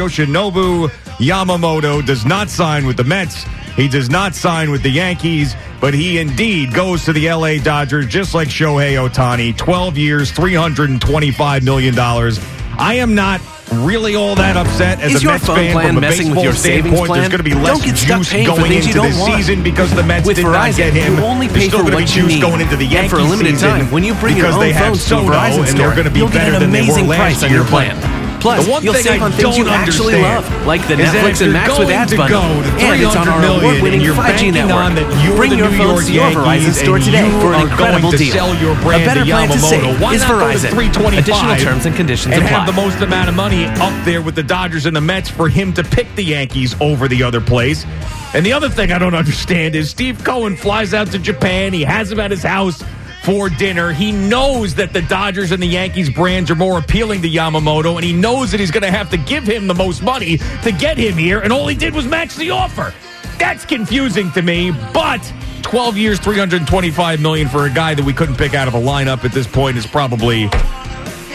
Yoshinobu Yamamoto does not sign with the Mets. He does not sign with the Yankees, but he indeed goes to the LA Dodgers just like Shohei Ohtani. 12 years, $325 million. I am not really all that upset as Is a your Mets phone fan plan from a messing with your savings standpoint. plan? There's going to be Don't less get stuck juice paying for going things you into the don't want. season because the Mets With did not get him. you only There's still for gonna be you juice need. going into the And Yankees for a limited season time, when you bring your because own they have phones to a Soto Verizon and store, they're going to be you'll get better an than they were amazing last price on year. your plan. Plus, the one you'll thing save I on things you actually love, like the Netflix and Max with ads bundle. And it's on our award-winning 5G network. you're Bring your New phones to your Verizon store today for an incredible deal. a better plan to save is not go to Verizon. 325 Additional terms and conditions and apply. have the most amount of money up there with the Dodgers and the Mets for him to pick the Yankees over the other place. And the other thing I don't understand is Steve Cohen flies out to Japan. He has him at his house for dinner. He knows that the Dodgers and the Yankees brands are more appealing to Yamamoto, and he knows that he's going to have to give him the most money to get him here, and all he did was match the offer. That's confusing to me, but 12 years, 325 million for a guy that we couldn't pick out of a lineup at this point is probably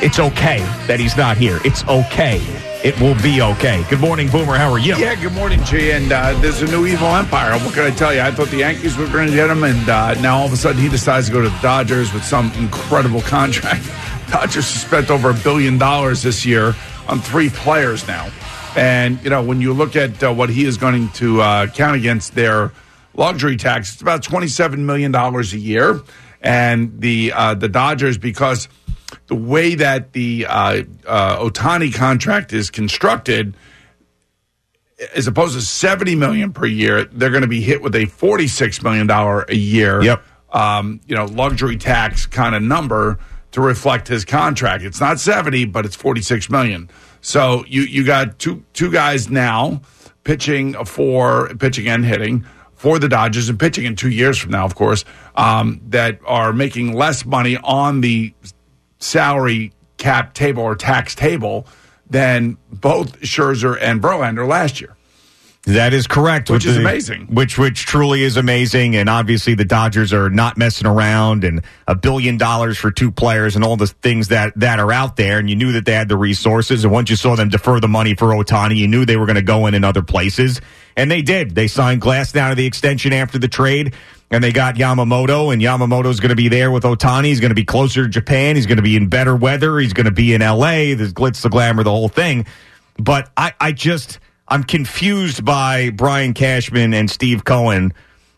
it's okay that he's not here. It's okay. It will be okay. Good morning, Boomer. How are you? Yeah, good morning, G. And uh, there's a new evil empire. What can I tell you? I thought the Yankees were going to get him, and uh, now all of a sudden he decides to go to the Dodgers with some incredible contract. Dodgers spent over a billion dollars this year on three players now. And, you know, when you look at uh, what he is going to uh, count against their luxury tax, it's about $27 million a year. And the uh, the Dodgers, because the way that the uh, uh, Ohtani contract is constructed, as opposed to 70 million per year, they're going to be hit with a 46 million dollar a year. Yep. Um, you know, luxury tax kind of number to reflect his contract. It's not 70, but it's 46 million. So you you got two two guys now pitching for pitching and hitting for the Dodgers and pitching in two years from now, of course, um, that are making less money on the salary cap table or tax table than both Scherzer and Verlander last year. That is correct. Which is the- amazing. Which which truly is amazing. And obviously the Dodgers are not messing around and a billion dollars for two players and all the things that, that are out there. And you knew that they had the resources. And once you saw them defer the money for Ohtani, you knew they were going to go in in other places. And they did. They signed Glasnow to the extension after the trade. And they got Yamamoto, and Yamamoto's going to be there with Ohtani. He's going to be closer to Japan. He's going to be in better weather. He's going to be in LA. There's glitz, the glamour, the whole thing. But I, I just, I'm confused by Brian Cashman and Steve Cohen.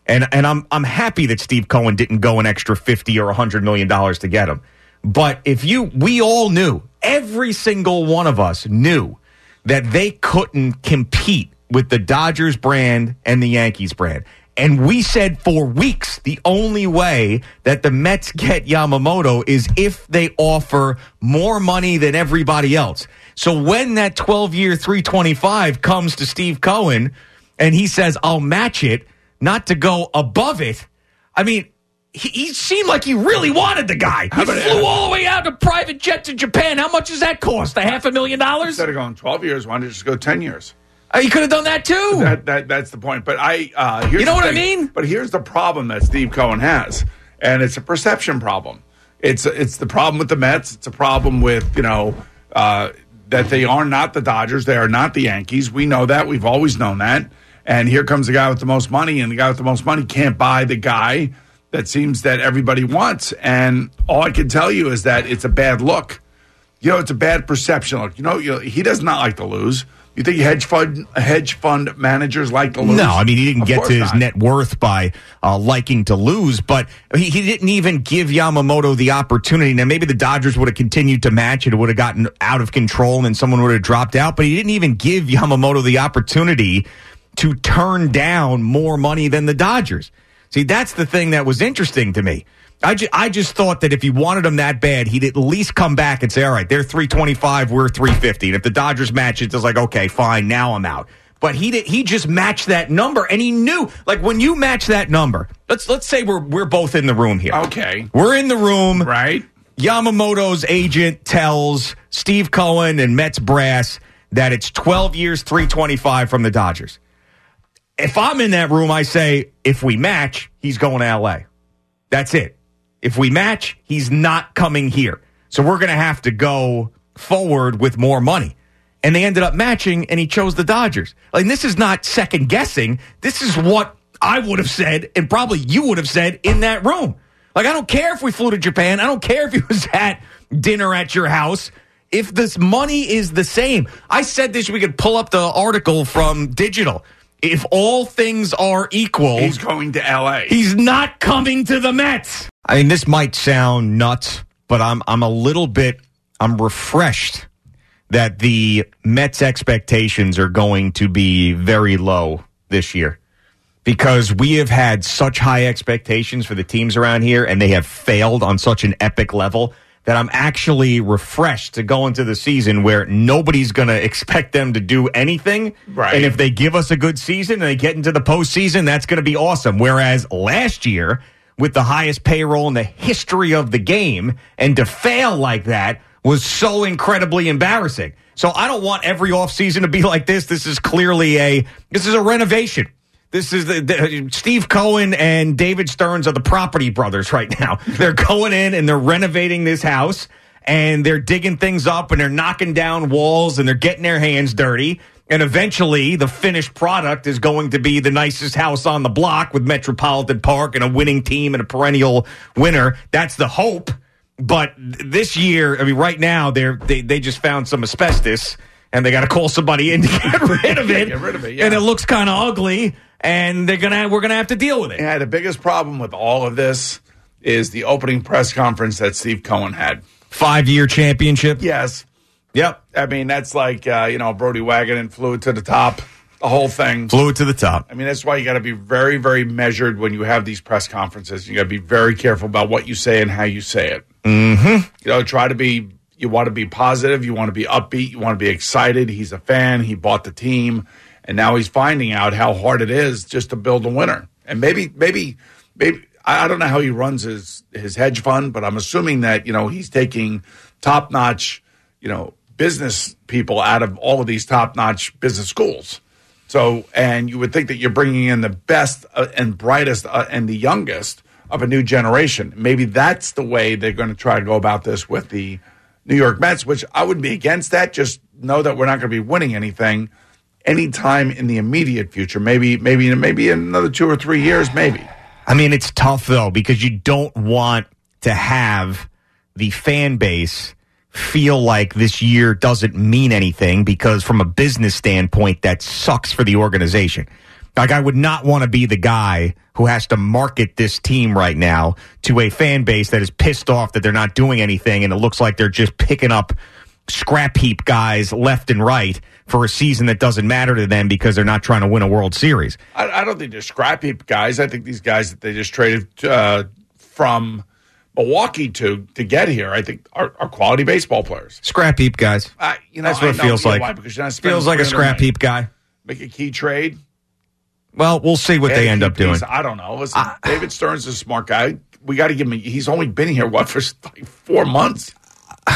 And, and I'm, I'm happy that Steve Cohen didn't go an extra 50 or 100 million dollars to get him. But if you, we all knew, every single one of us knew that they couldn't compete with the Dodgers brand and the Yankees brand. And we said for weeks the only way that the Mets get Yamamoto is if they offer more money than everybody else. So when that 12 year 325 comes to Steve Cohen and he says, I'll match it, not to go above it, I mean, he, he seemed like he really wanted the guy. He about- flew all the way out to private jet to Japan. How much does that cost? A half a million dollars? Instead of going 12 years, why don't you just go 10 years? Uh, he could have done that too. That, that That's the point. But I, uh, here's You know what I mean? But here's the problem that Steve Cohen has, and it's a perception problem. It's it's the problem with the Mets. It's a problem with you know uh, that they are not the Dodgers. They are not the Yankees. We know that. We've always known that. And here comes the guy with the most money, and the guy with the most money can't buy the guy that seems that everybody wants. And all I can tell you is that it's a bad look You know, it's a bad perception. Look, you know, you know, he does not like to lose. You think hedge fund hedge fund managers like to lose? No, I mean he didn't Of get to his not. net worth by uh, liking to lose, but he, he didn't even give Yamamoto the opportunity. Now maybe the Dodgers would have continued to match it; it would have gotten out of control, and then someone would have dropped out. But he didn't even give Yamamoto the opportunity to turn down more money than the Dodgers. See, that's the thing that was interesting to me. I, ju- I just thought that if he wanted him that bad, he'd at least come back and say, all right, they're 325, we're 350. And if the Dodgers match it, it's like, okay, fine, now I'm out. But he did, he just matched that number and he knew, like when you match that number, let's, let's say we're, we're both in the room here. Okay. We're in the room. Right. Yamamoto's agent tells Steve Cohen and Mets brass that it's 12 years, 325 from the Dodgers. If I'm in that room, I say, if we match, he's going to LA. That's it. If we match, he's not coming here. So we're going to have to go forward with more money. And they ended up matching, and he chose the Dodgers. Like, this is not second guessing. This is what I would have said, and probably you would have said in that room. Like, I don't care if we flew to Japan. I don't care if he was at dinner at your house. If this money is the same, I said this, we could pull up the article from Digital. If all things are equal, He's going to L.A. He's not coming to the Mets. I mean, this might sound nuts, but I'm I'm a little bit I'm refreshed that the Mets expectations are going to be very low this year because we have had such high expectations for the teams around here and they have failed on such an epic level that I'm actually refreshed to go into the season where nobody's going to expect them to do anything. Right. And if they give us a good season and they get into the postseason, that's going to be awesome. Whereas last year, with the highest payroll in the history of the game, and to fail like that was so incredibly embarrassing. So I don't want every offseason to be like this. This is clearly a this is a renovation. This is the, the Steve Cohen and David Stearns are the property brothers right now. They're going in and they're renovating this house and they're digging things up and they're knocking down walls and they're getting their hands dirty. And eventually, the finished product is going to be the nicest house on the block with Metropolitan Park and a winning team and a perennial winner. That's the hope. But this year, I mean, right now, they're, they they just found some asbestos and they got to call somebody in to get rid of it. Get rid of it, yeah. And it looks kind of ugly, and they're gonna we're gonna have to deal with it. Yeah, the biggest problem with all of this is the opening press conference that Steve Cohen had. Five year championship. Yes. Yep. I mean, that's like, uh, you know, Brody Wagon and flew it to the top, the whole thing. Flew it to the top. I mean, that's why you got to be very, very measured when you have these press conferences. You got to be very careful about what you say and how you say it. Mm-hmm. You know, try to be, you want to be positive, you want to be upbeat, you want to be excited. He's a fan, he bought the team, and now he's finding out how hard it is just to build a winner. And maybe, maybe, maybe, I I don't know how he runs his, his hedge fund, but I'm assuming that, you know, he's taking top notch, you know, business people out of all of these top notch business schools. So, and you would think that you're bringing in the best uh, and brightest uh, and the youngest of a new generation. Maybe that's the way they're going to try to go about this with the New York Mets, which I wouldn't be against that. Just know that we're not going to be winning anything anytime in the immediate future. Maybe, maybe, maybe in another two or three years, maybe. I mean, it's tough though because you don't want to have the fan base feel like this year doesn't mean anything because from a business standpoint that sucks for the organization. Like I would not want to be the guy who has to market this team right now to a fan base that is pissed off that they're not doing anything and it looks like they're just picking up scrap heap guys left and right for a season that doesn't matter to them because they're not trying to win a World Series. I, I don't think they're scrap heap guys. I think these guys that they just traded uh, from Milwaukee to to get here, I think are, are quality baseball players. Scrap heap guys. Uh, you know, That's what I it feels like. why? Because you're Feels like a scrap heap guy. Make a key trade. Well, we'll see what they end up doing. I don't know. Listen, David Stearns is a smart guy. We got to give him. He's only been here what for like four months.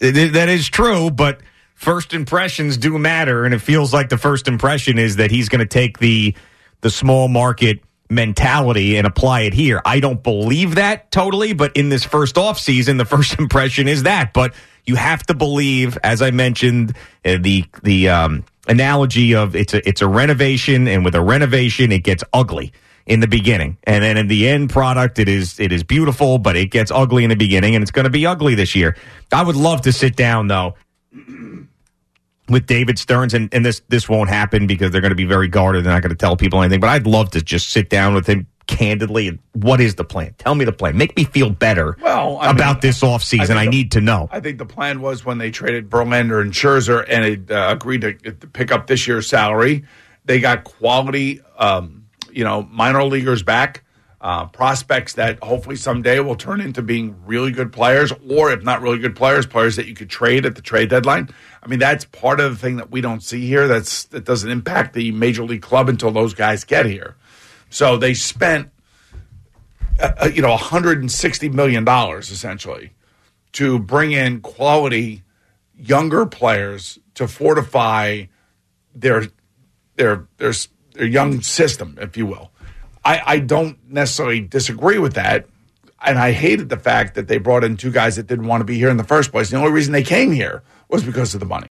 It- that is true, but first impressions do matter, and it feels like the first impression is that he's going to take the the small market mentality and apply it here. I don't believe that totally, but in this first off season, the first impression is that. But you have to believe, as I mentioned, uh, the the um, analogy of it's a it's a renovation, and with a renovation, it gets ugly. in the beginning, and then in the end product, it is it is beautiful, but it gets ugly in the beginning, and it's going to be ugly this year. I would love to sit down though with David Stearns, and, and this this won't happen because they're going to be very guarded. They're not going to tell people anything. But I'd love to just sit down with him candidly. And what is the plan? Tell me the plan. Make me feel better Well, I about mean, this offseason. I, I the- need to know. I think the plan was when they traded Verlander and Scherzer and it, uh, agreed to, to pick up this year's salary, they got quality, um, you know, minor leaguers back, uh, prospects that hopefully someday will turn into being really good players, or if not really good players, players that you could trade at the trade deadline. I mean, that's part of the thing that we don't see here. That's that doesn't impact the major league club until those guys get here. So they spent, uh, you know, 160 million dollars essentially to bring in quality younger players to fortify their their their their young system, if you will. I, I don't necessarily disagree with that. And I hated the fact that they brought in two guys that didn't want to be here in the first place. The only reason they came here was because of the money.